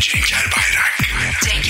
Cenk Erbayrak. Cenk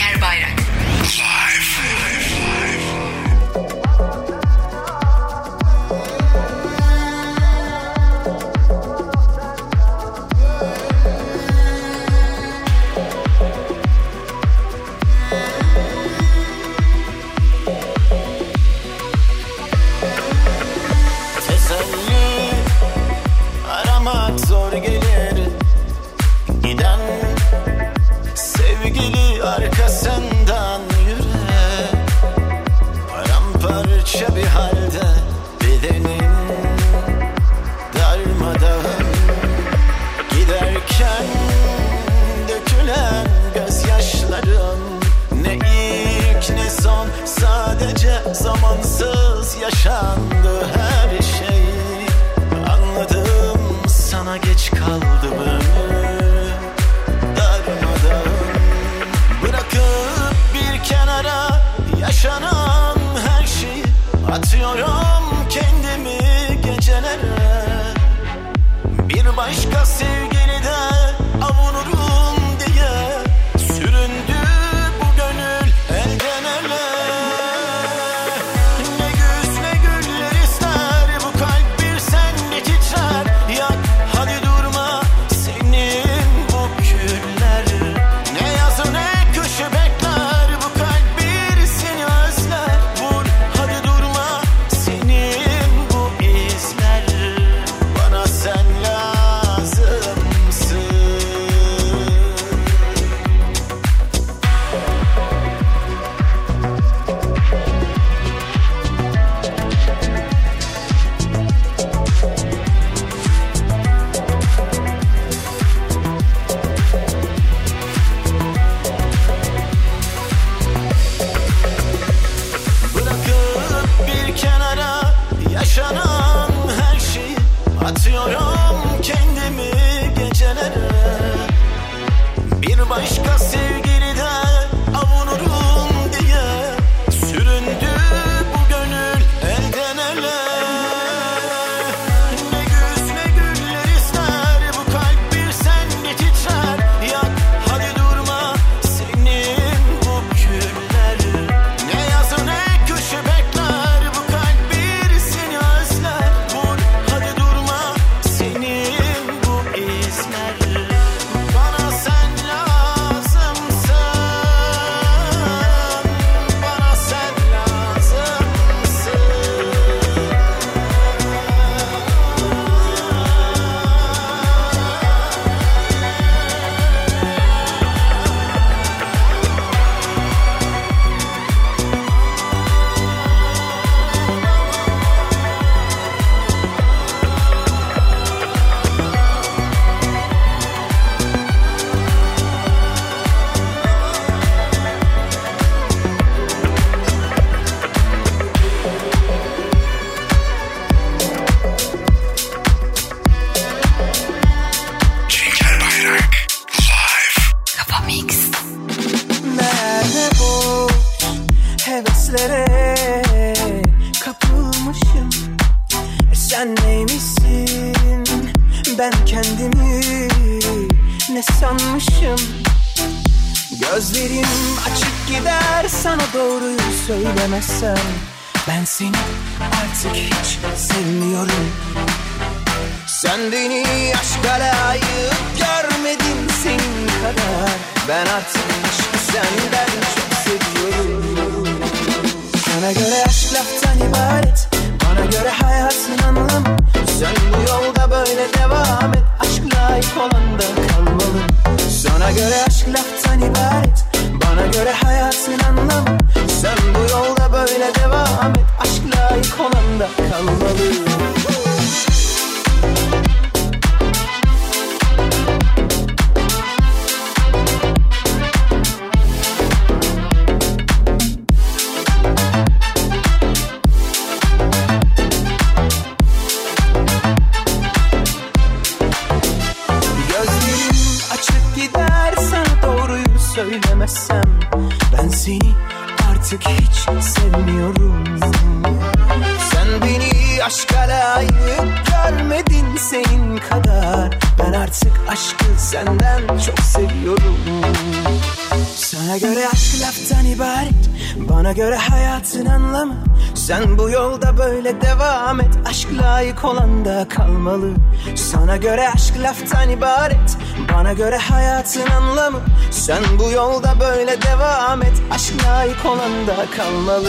Bana göre aşk laftan ibaret. Bana göre hayatın anlamı. Sen bu yolda böyle devam et. Aşk layık olan da kalmalı.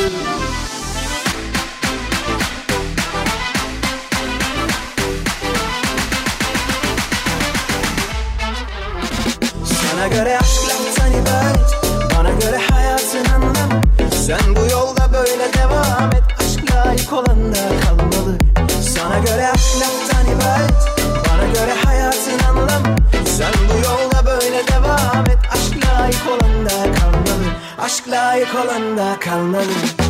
Sana göre aşk calmando.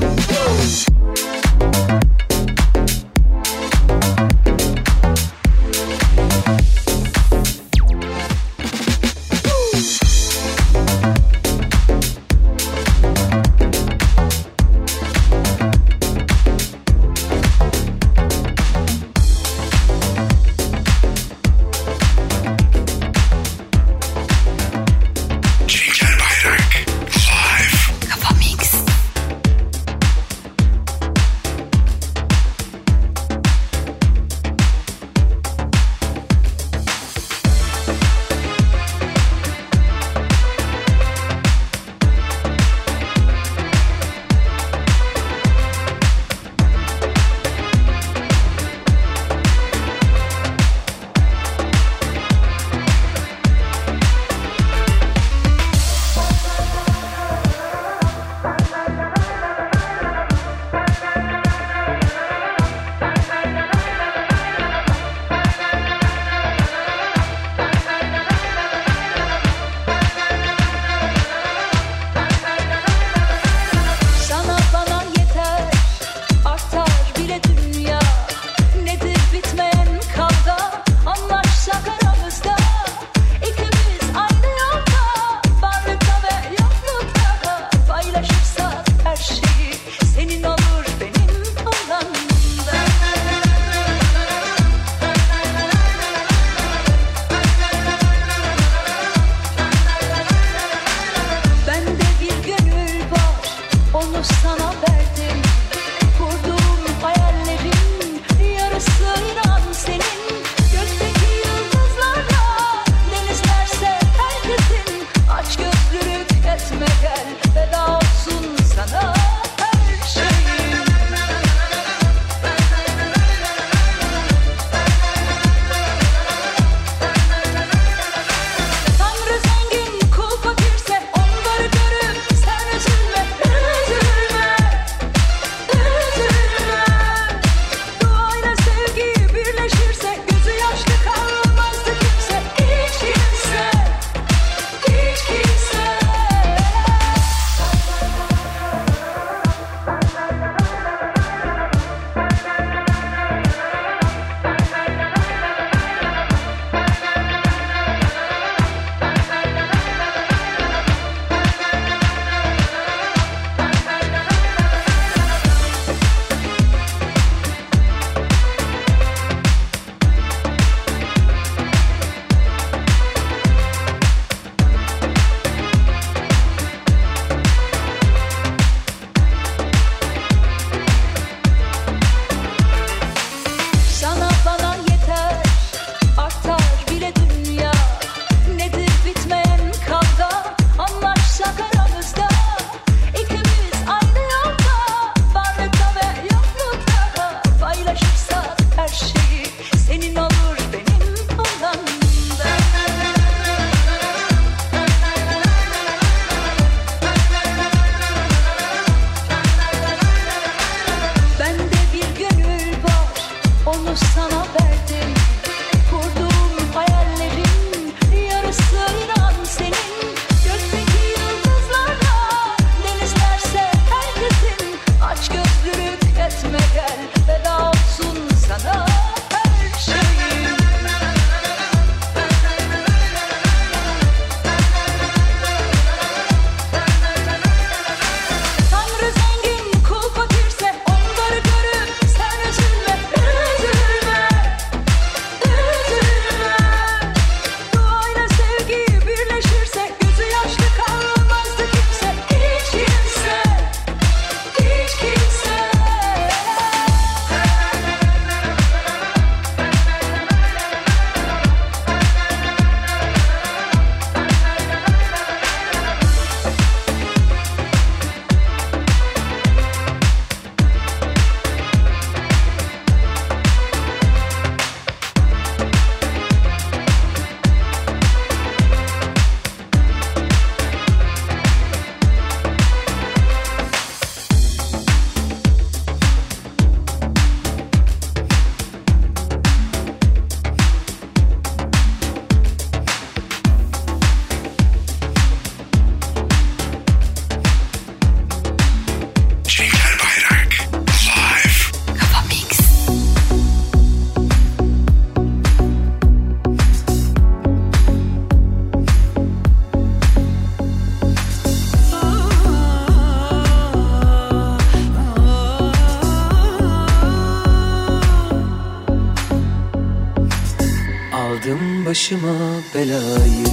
başıma belayı.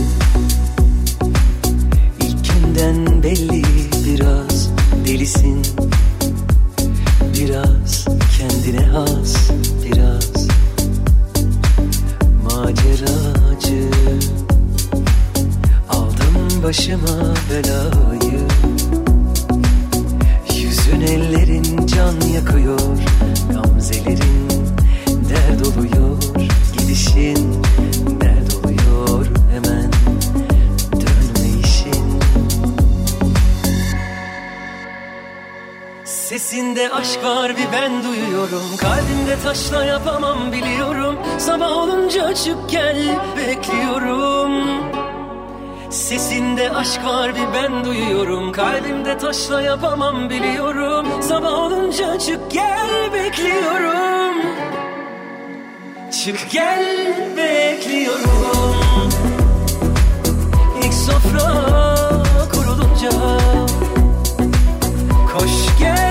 Kalbimde taşla yapamam biliyorum. Sabah olunca çık gel bekliyorum. Çık gel bekliyorum. İlk sofra kurulunca Koş gel.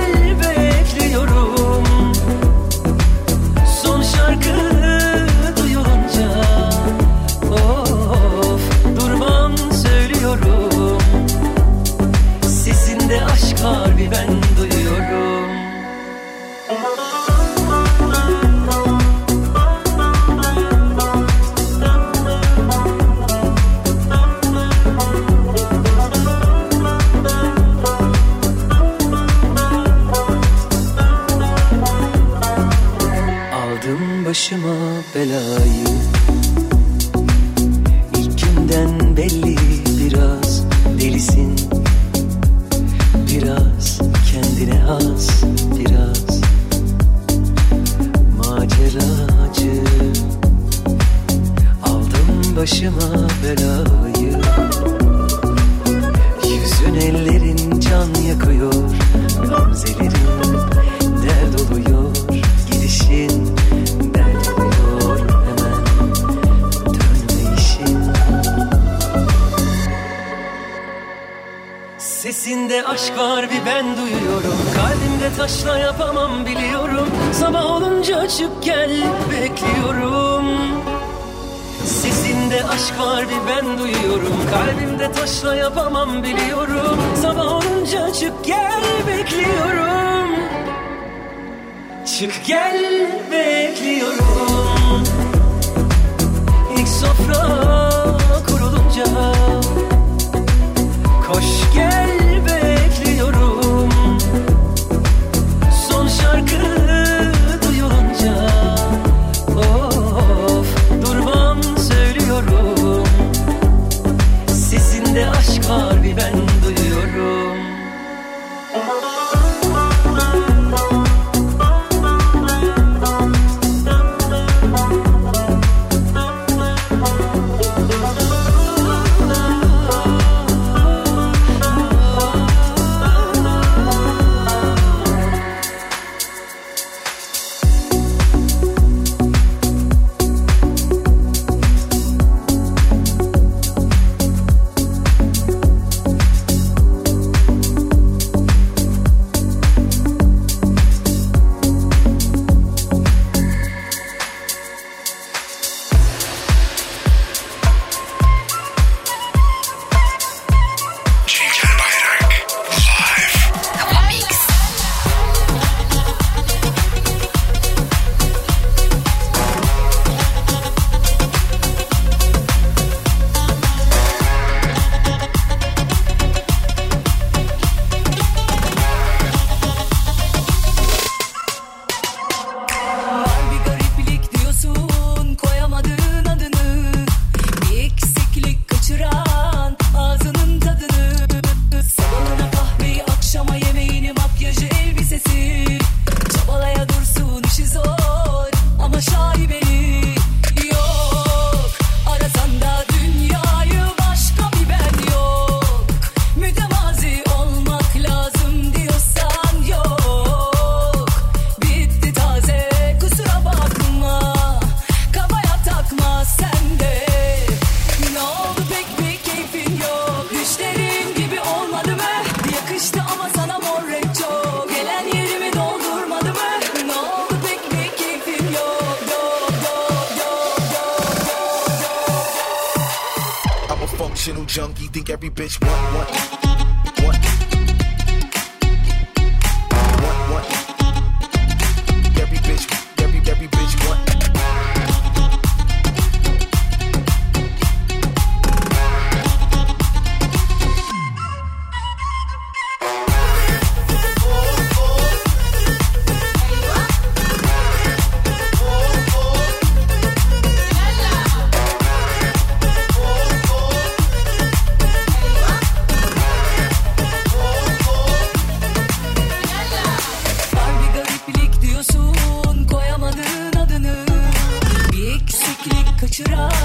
should all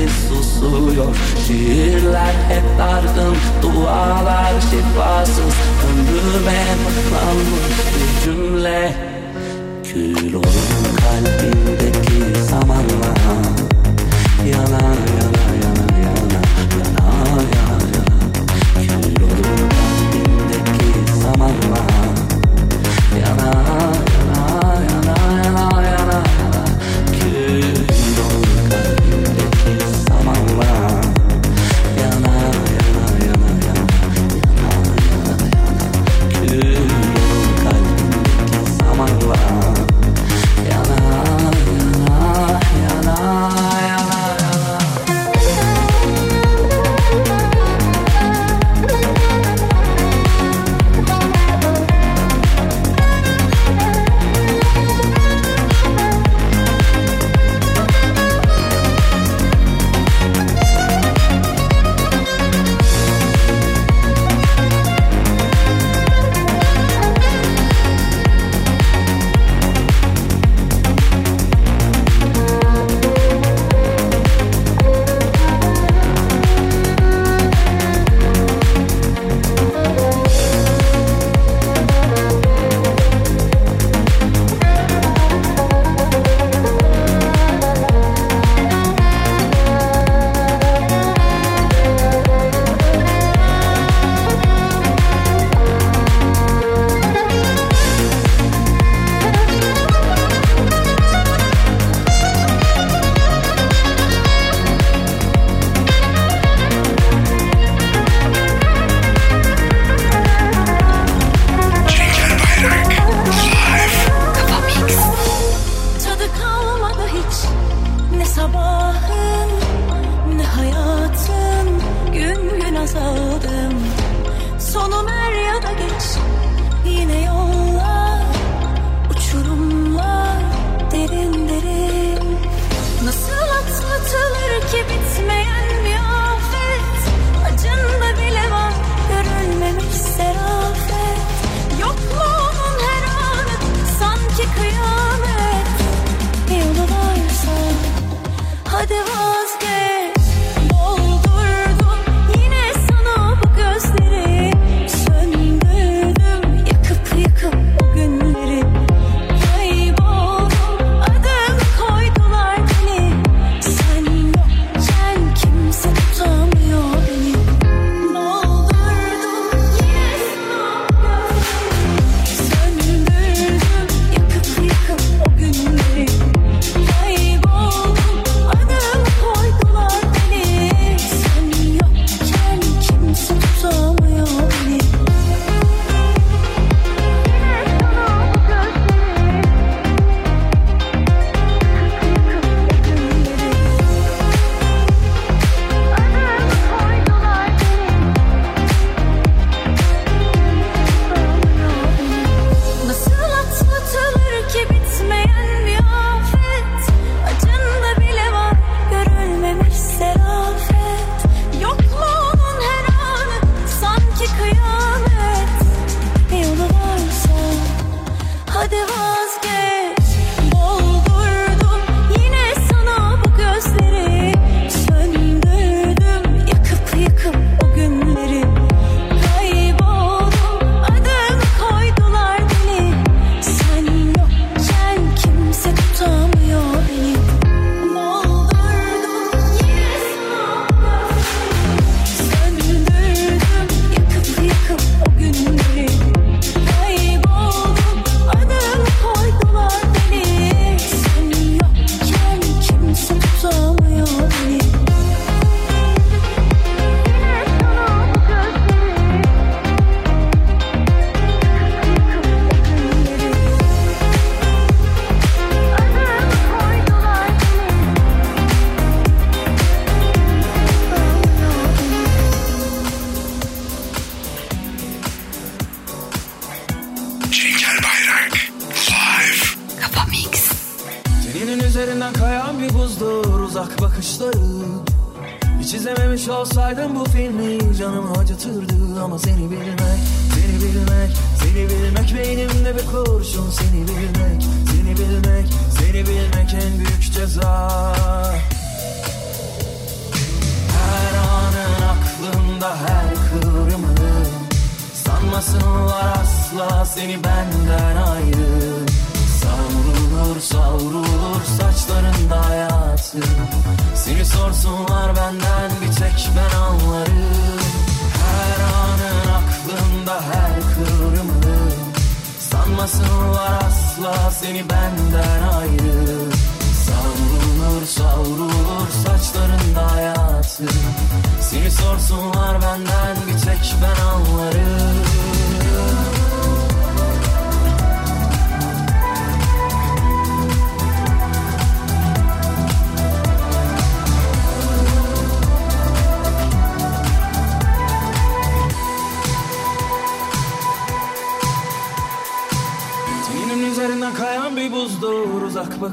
sessiz susuyor Şiirler hep dargın dualar şifasız. Ömrüme tıklanmış bir cümle Kül olur kalbimdeki zamanla. Yana yana yana yana yana yana. Kül olur kalbimdeki zamanla. Yana yana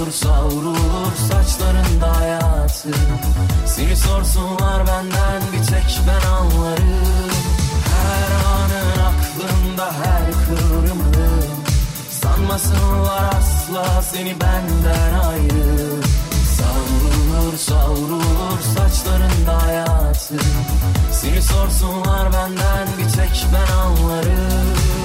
Savrulur savrulur saçlarında hayatım Seni sorsunlar benden bir tek ben anlarım. Her anın aklımda her kıvrımın Sanmasınlar asla seni benden ayrı. Savrulur savrulur saçlarında hayatım Seni sorsunlar benden bir tek ben anlarım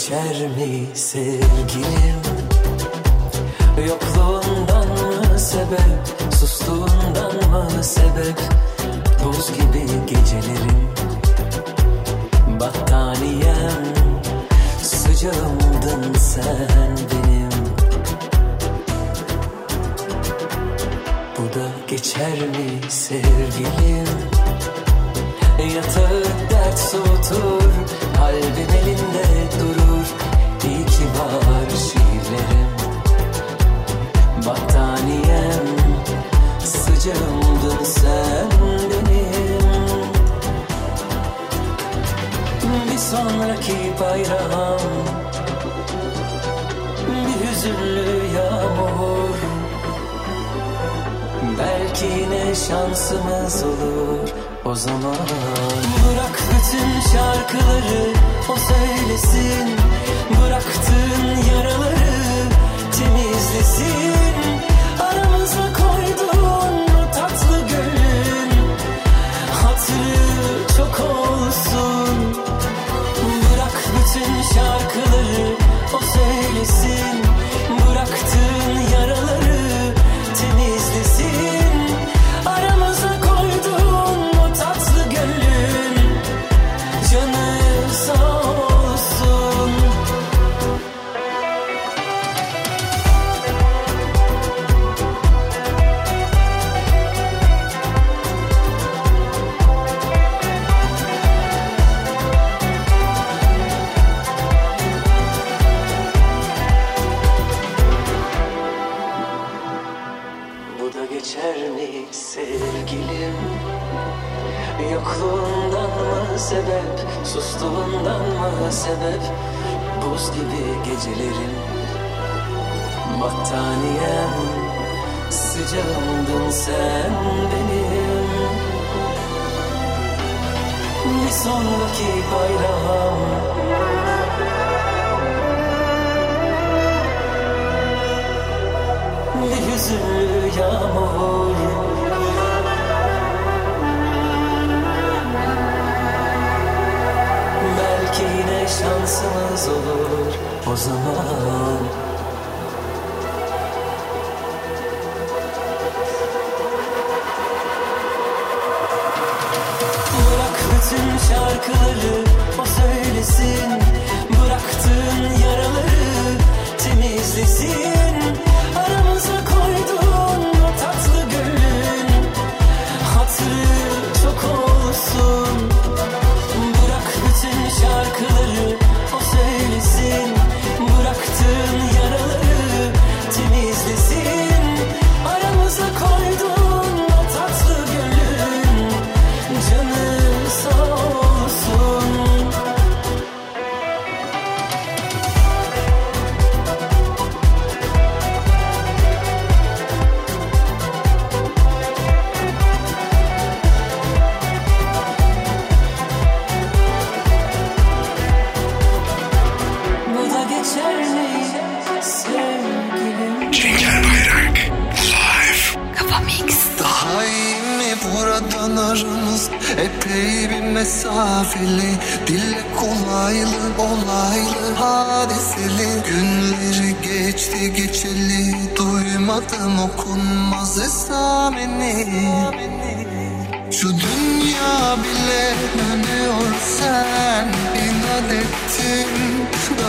geçer mi sevgilim? Yokluğundan mı sebep Sustuğundan mı sebep? Buz gibi gecelerim. Battaniyem Sıcağımdın sen benim. Bu da geçer mi sevgilim? Yatağı dert soğutur Kalbim elinde durur İyi ki var şiirlerim. Battaniyem Sıcağımdın sen benim. Bir sonraki bayram Bir hüzünlü yağmur. Belki yine şansımız olur o zaman. Bırak bütün şarkıları o söylesin. Bıraktığın yaraları temizlesin. Aramıza koyduğun o tatlı gönlün Hatırı çok olsun. Bırak bütün şarkıları o söylesin. Bıraktığın yaraları temizlesin candın sen benim Bir sonraki bayram Bir hüzünlü yağmur. Belki yine şansımız olur o zaman.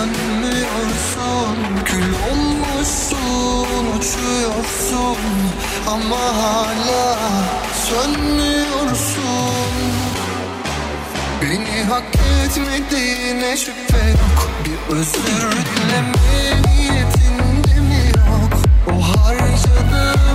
Dönmüyorsun Kül olmuşsun uçuyorsun. Ama hala sönmüyorsun. Beni hak etmediğine şüphe yok. Bir özür dileme niyetin de mi yok? O harcadığın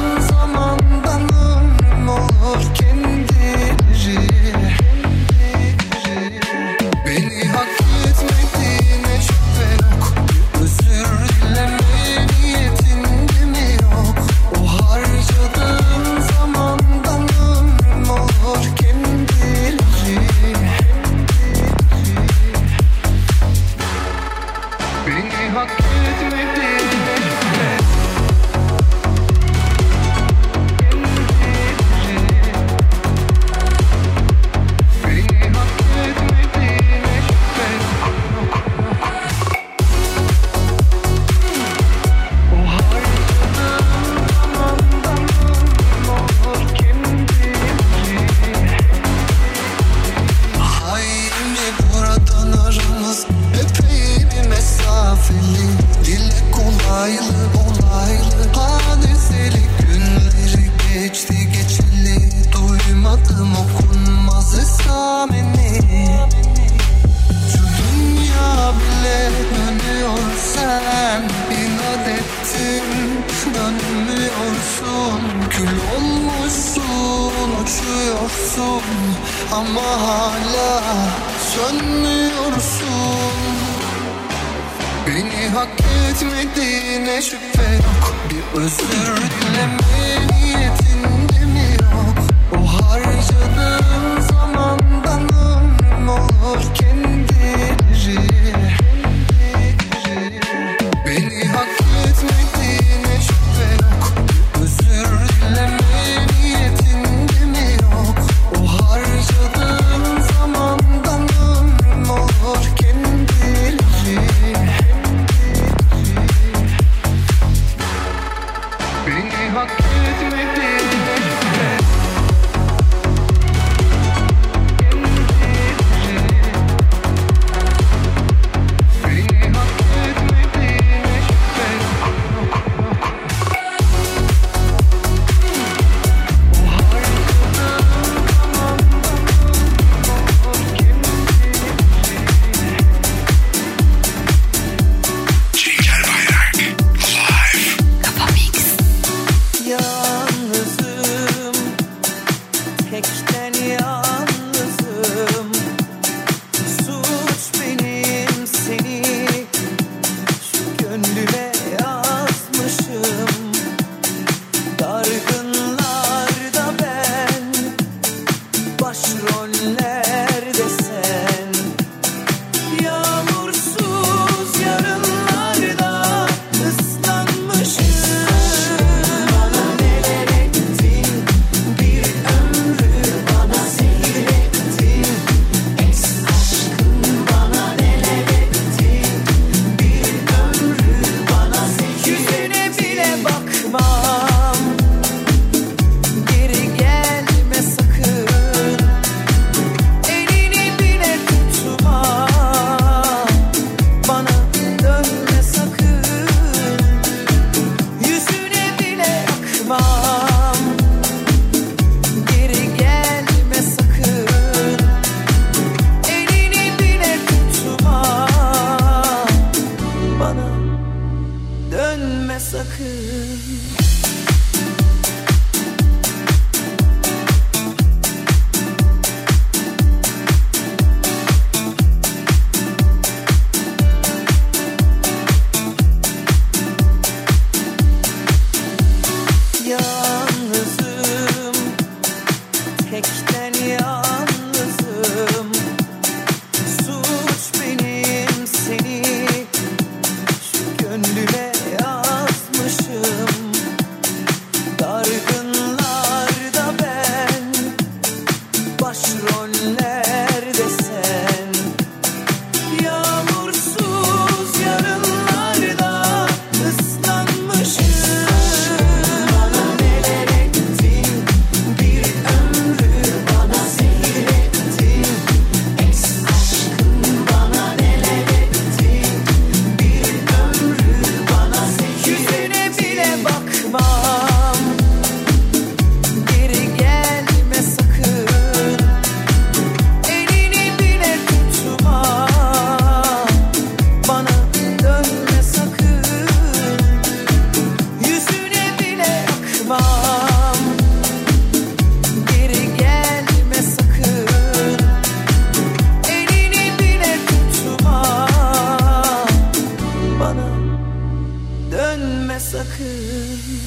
sakın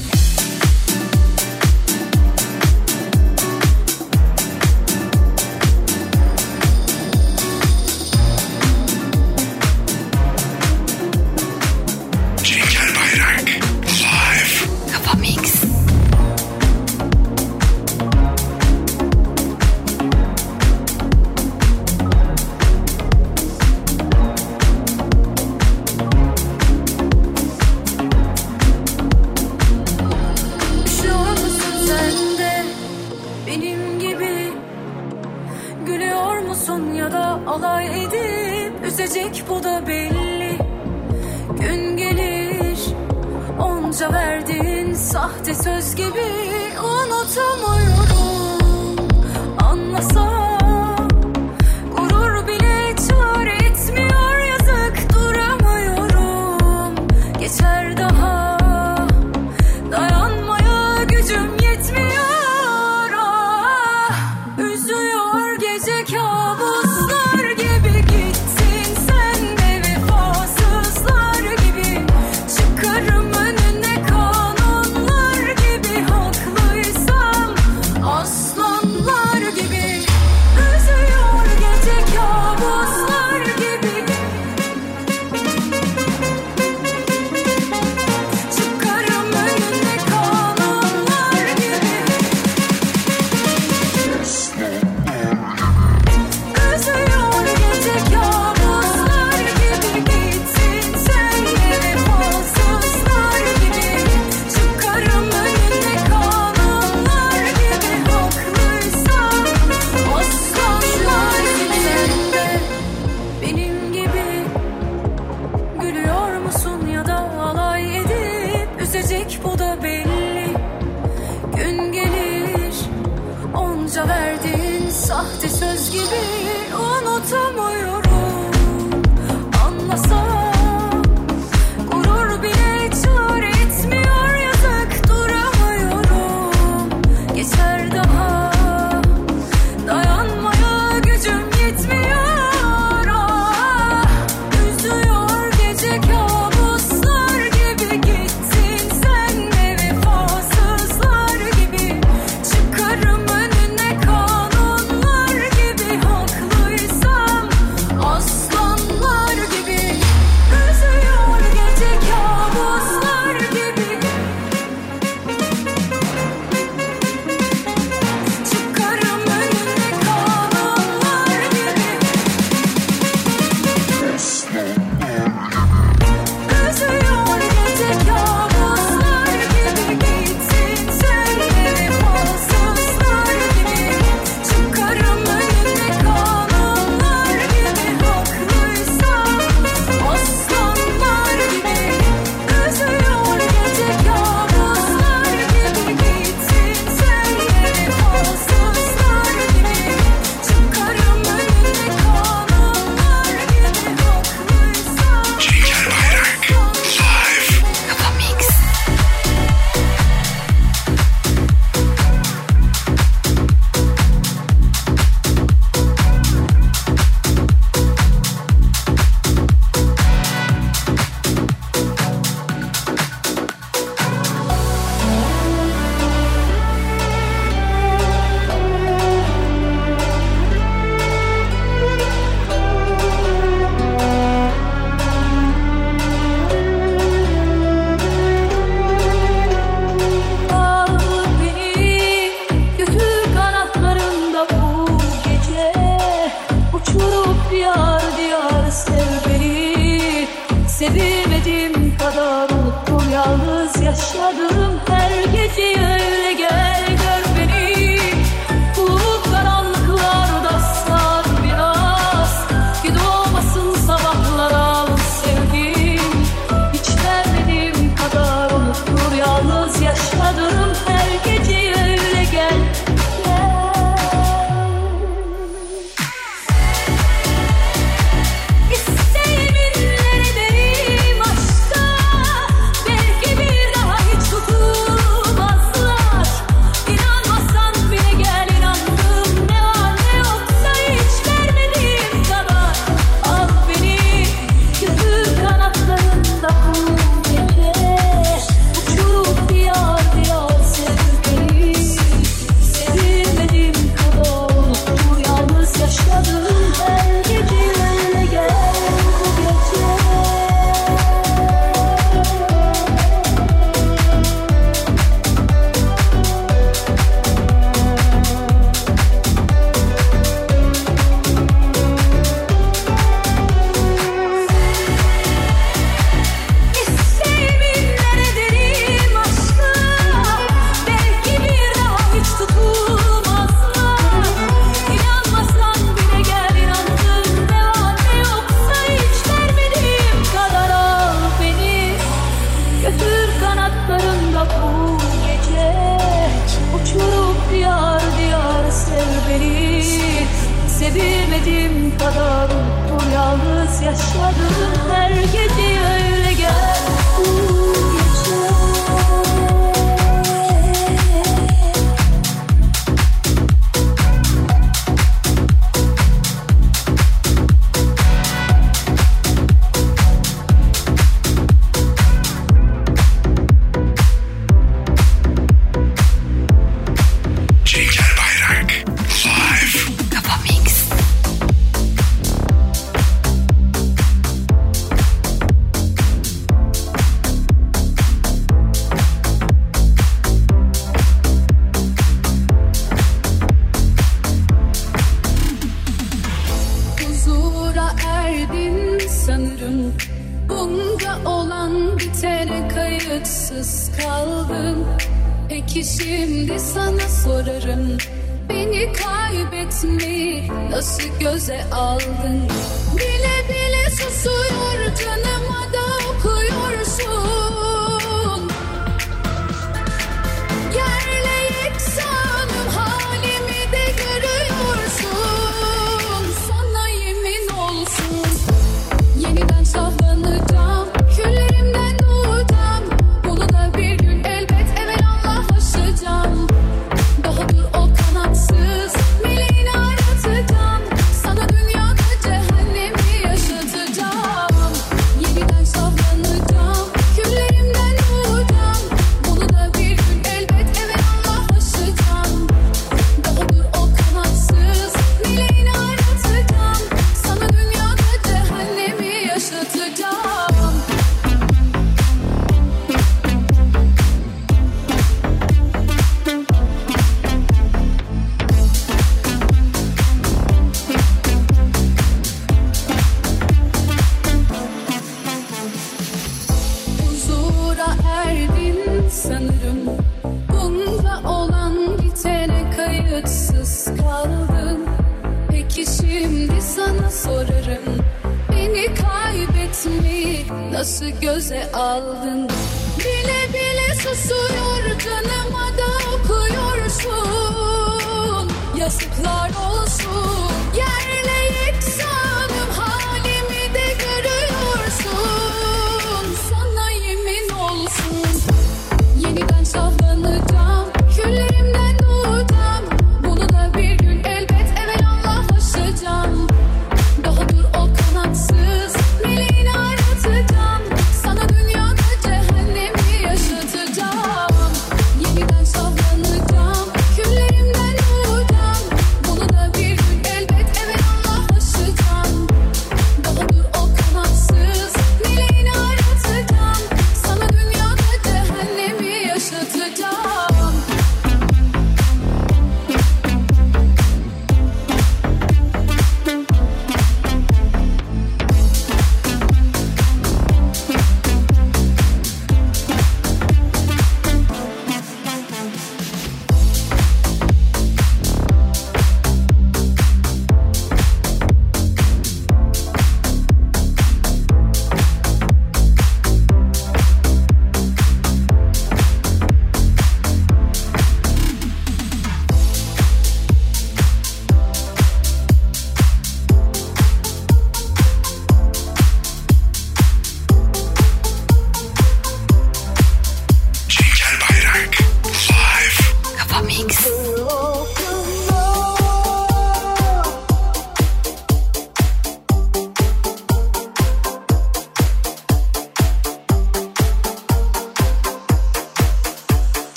yaşadım her gece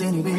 acıtırdı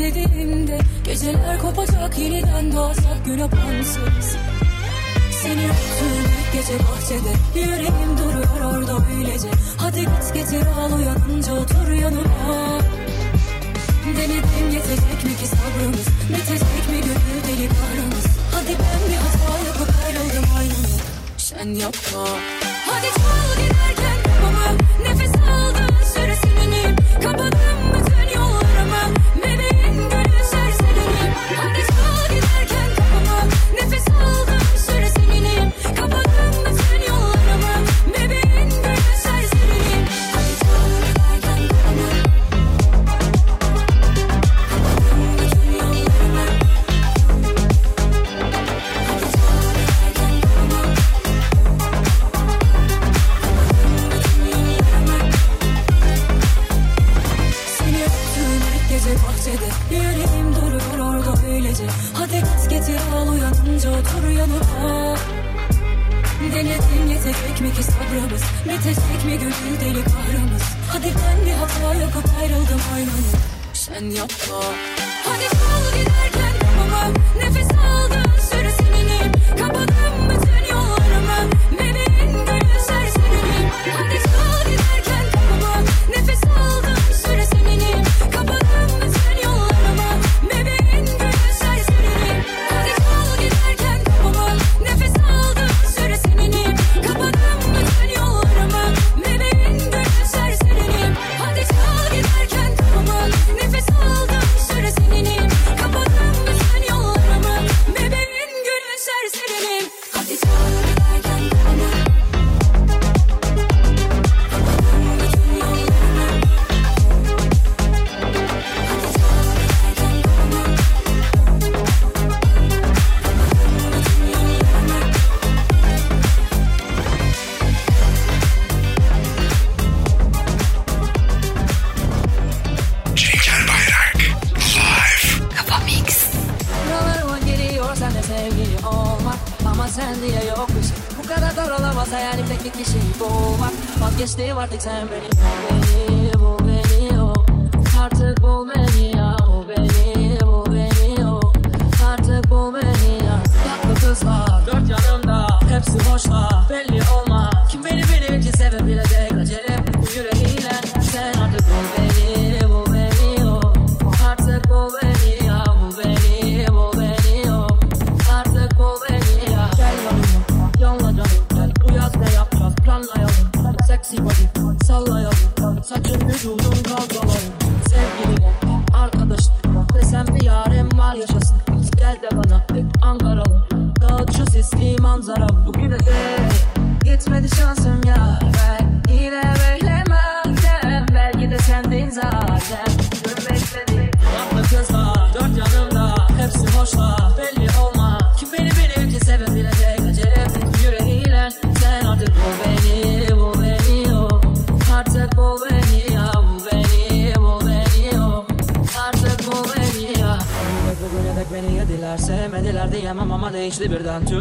dediğimde Geceler kopacak yeniden doğacak gün apansız Seni öptüğüm gece bahçede. Yüreğim duruyor orada öylece. Hadi git getir al uyanınca otur yanıma. Denedim yetecek mi ki sabrımız? Bitecek mi gönül deli karımız Hadi ben bir hata yapıp ayrıldım aynını Sen yapma. Hadi çal gidelim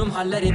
birden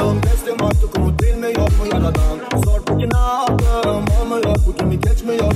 yaptım Teslim artık umut değil yok mu yaradan? Sor bu ki ne yaptım? Olmuyor bu kimi geçmiyor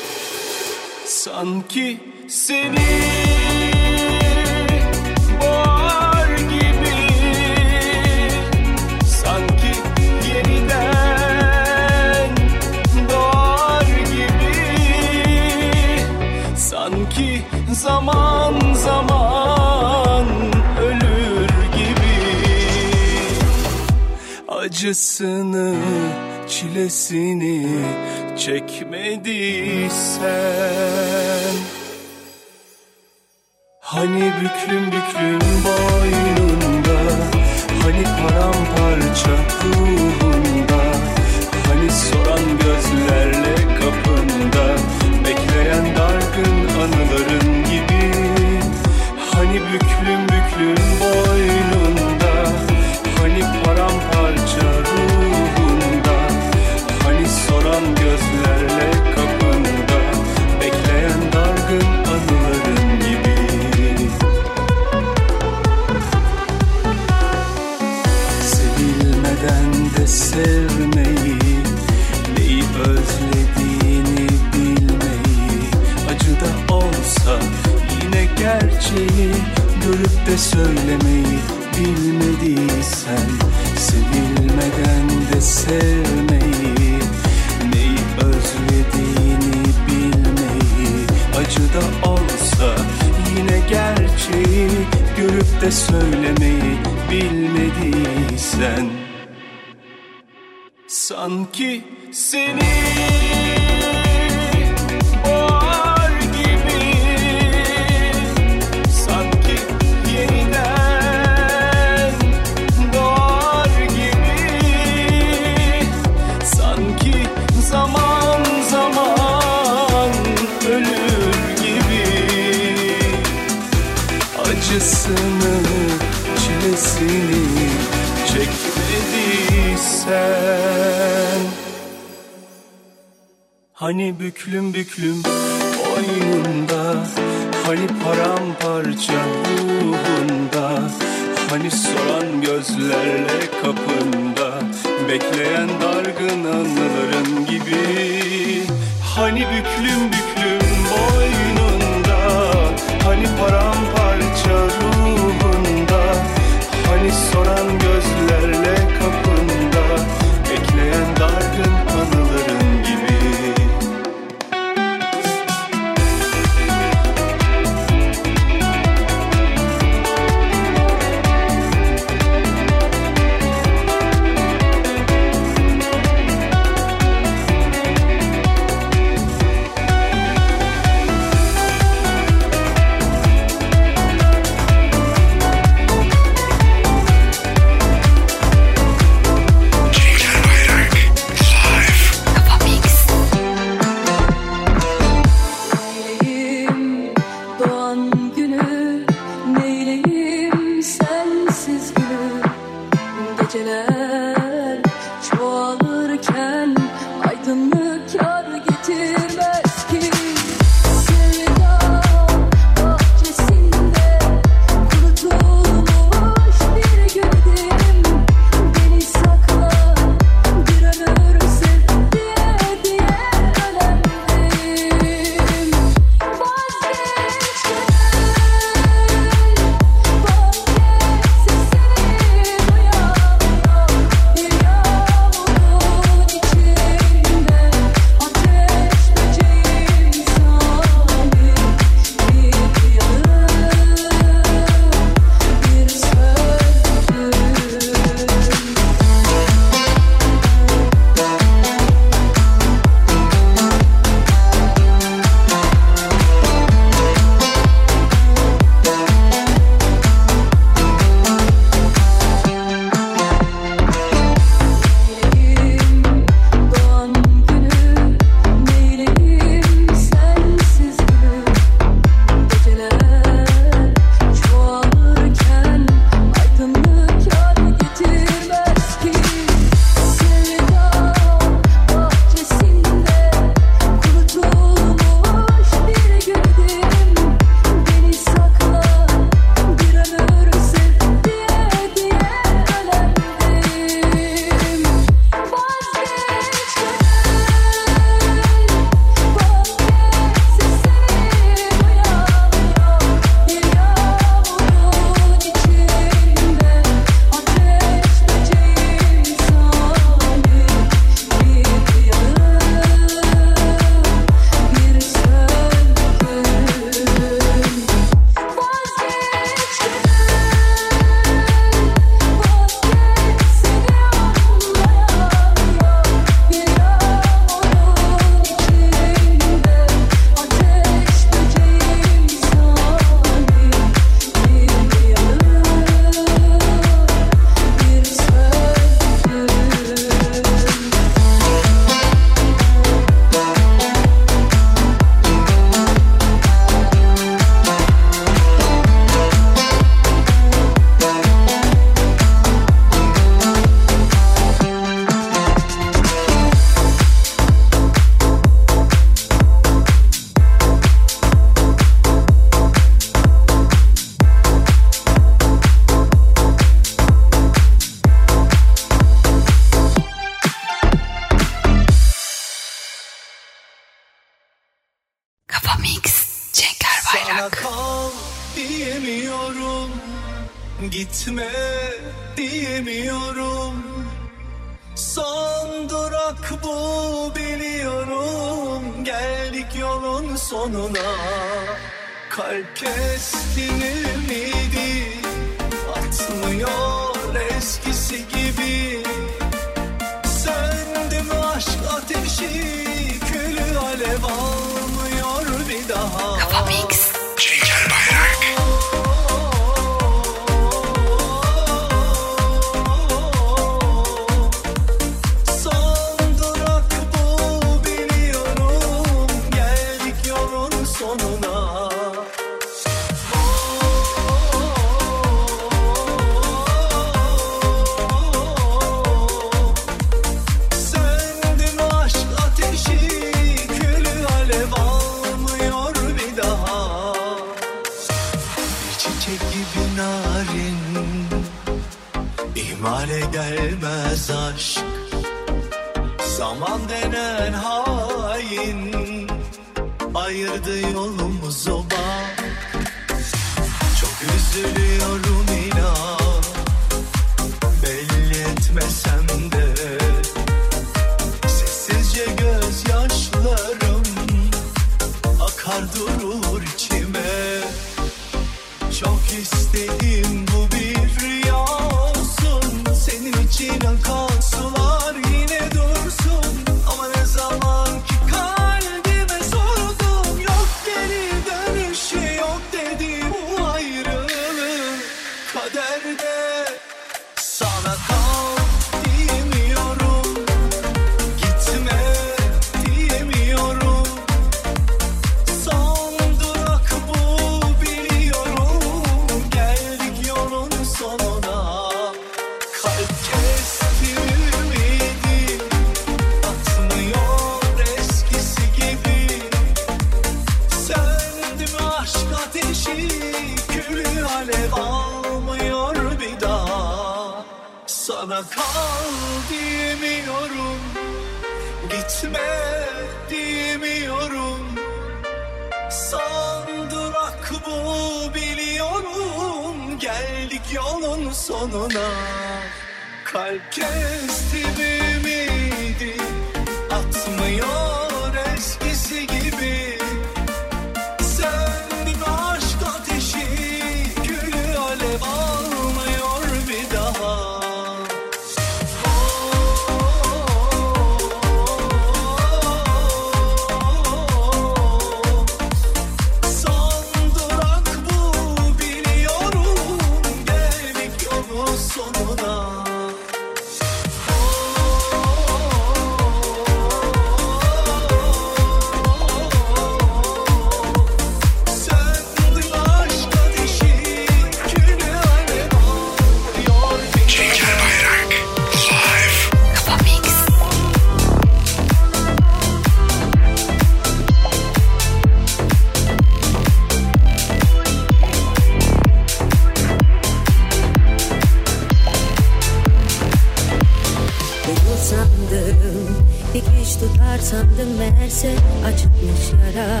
Yandım dikiş tutar sandım meğerse açıkmış yara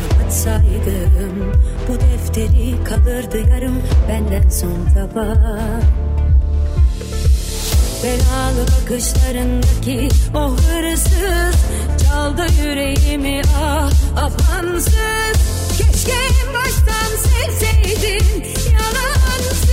Kapatsaydım bu defteri kalırdı yarım benden son tabağa Belalı bakışlarındaki o hırsız Çaldı yüreğimi ah afansız Keşke baştan sevseydin yalansız.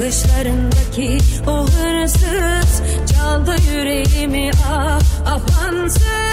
Bakışlarındaki o hırsız Çaldı yüreğimi ah afansız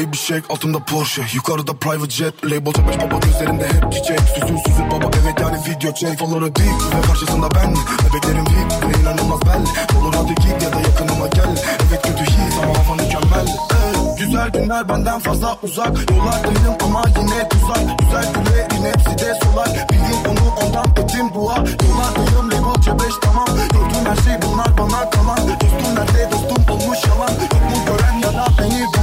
baby shake Altımda Porsche. Yukarıda private jet Label C5 baba gözlerinde hep çiçek. Süzül süzül baba evet yani video çek. Faları deep ve karşısında ben. Bebeklerim VIP ve inanılmaz bel. Olur hadi git ya da yakınıma gel. Evet kötü his ama hava mükemmel. Güzel günler benden fazla uzak. Yollardayım ama yine tuzak. Güzel günlerin hepsi de solar Bildiğin onu ondan ettim dua. Yollardayım label C5 tamam. Gördüğüm her şey bunlar bana kalan. Dostum nerede? Dostum olmuş yalan. Yok mu gören ya da beni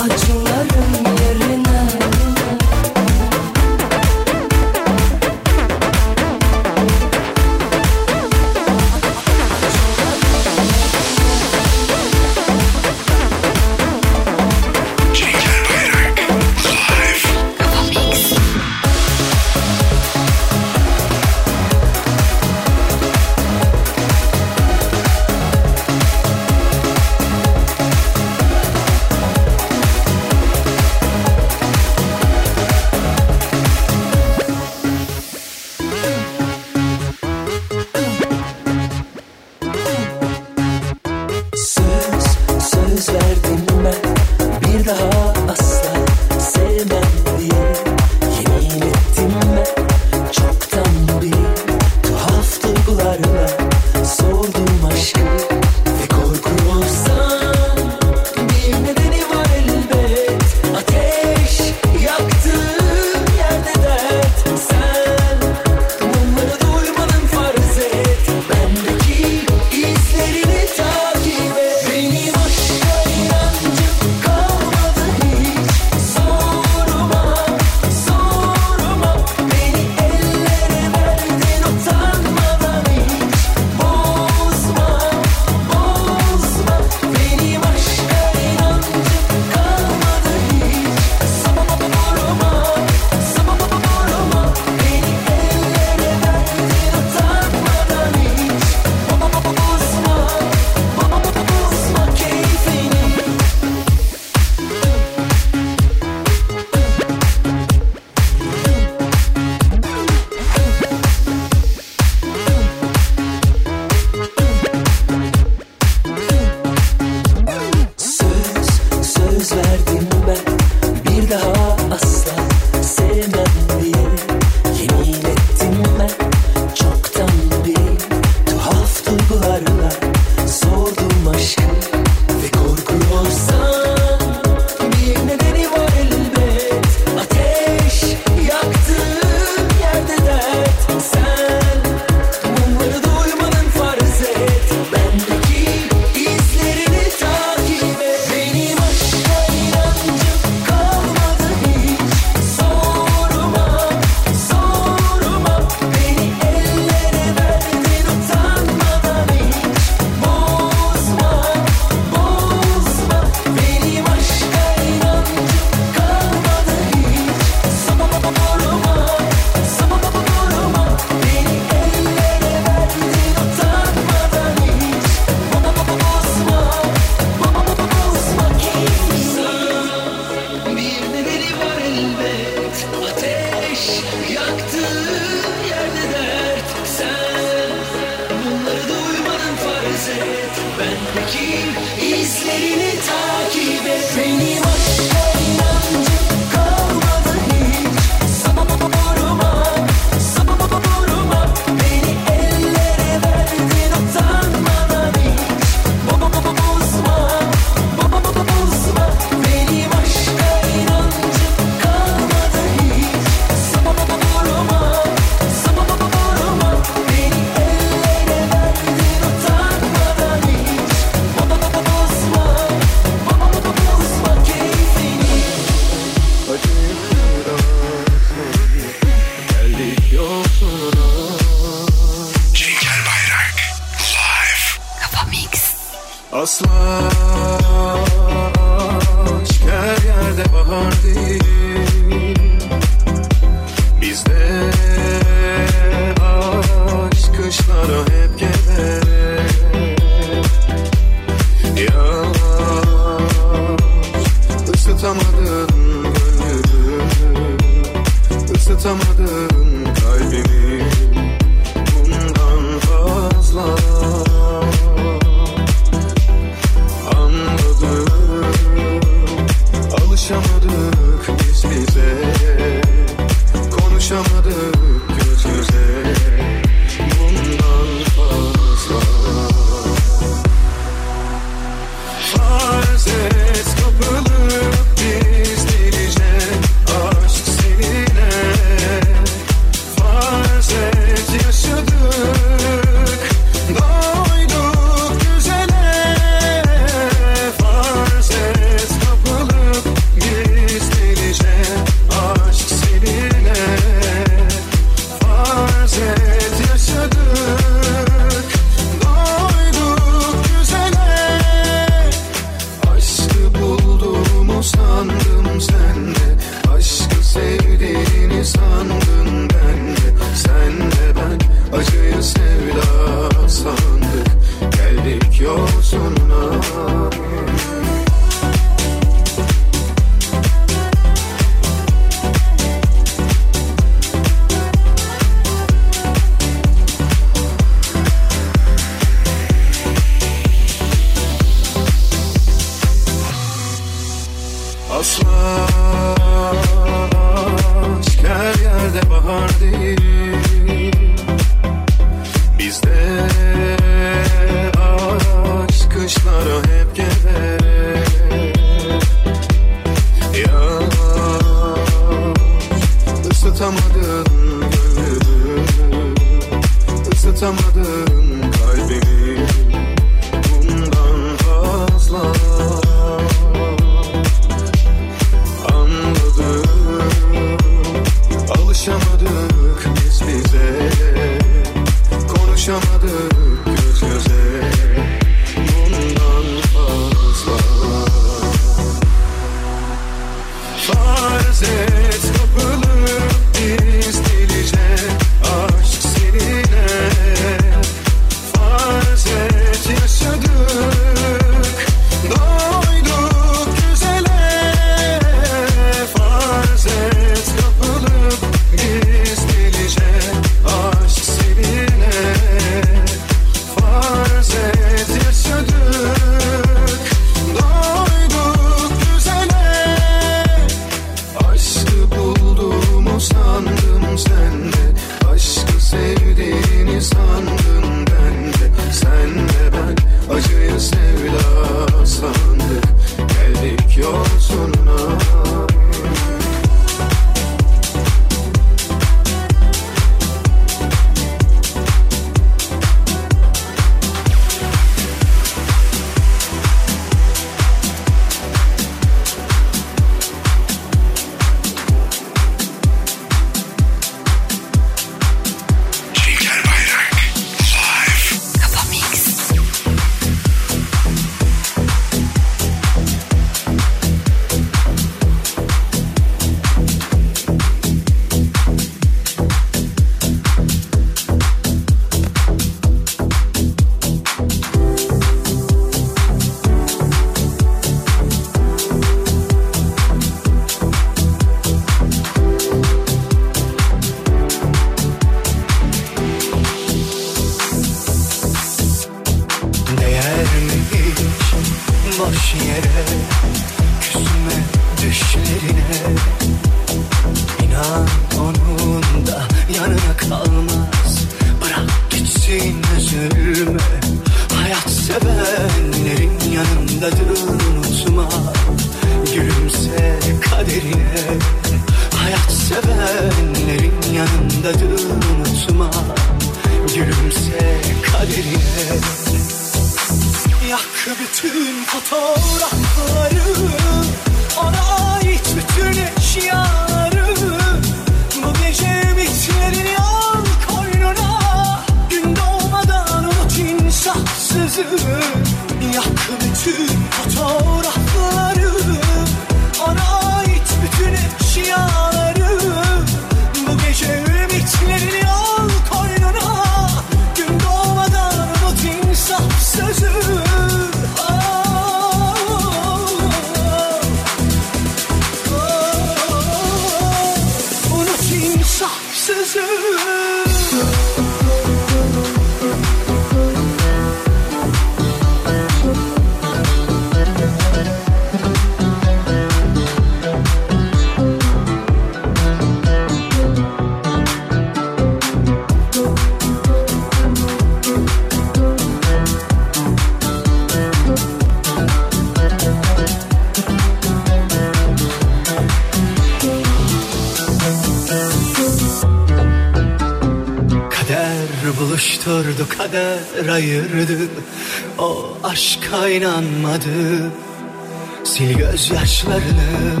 gözyaşlarını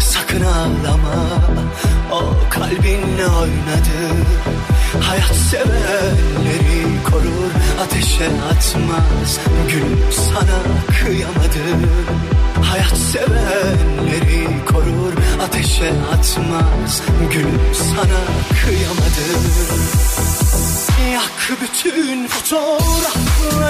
sakın ağlama. O kalbinle oynadı Hayat sevenleri korur ateşe atmaz. Gülüm sana kıyamadı Hayat sevenleri korur ateşe atmaz. Gülüm sana kıyamadı Yak bütün fotoğrafları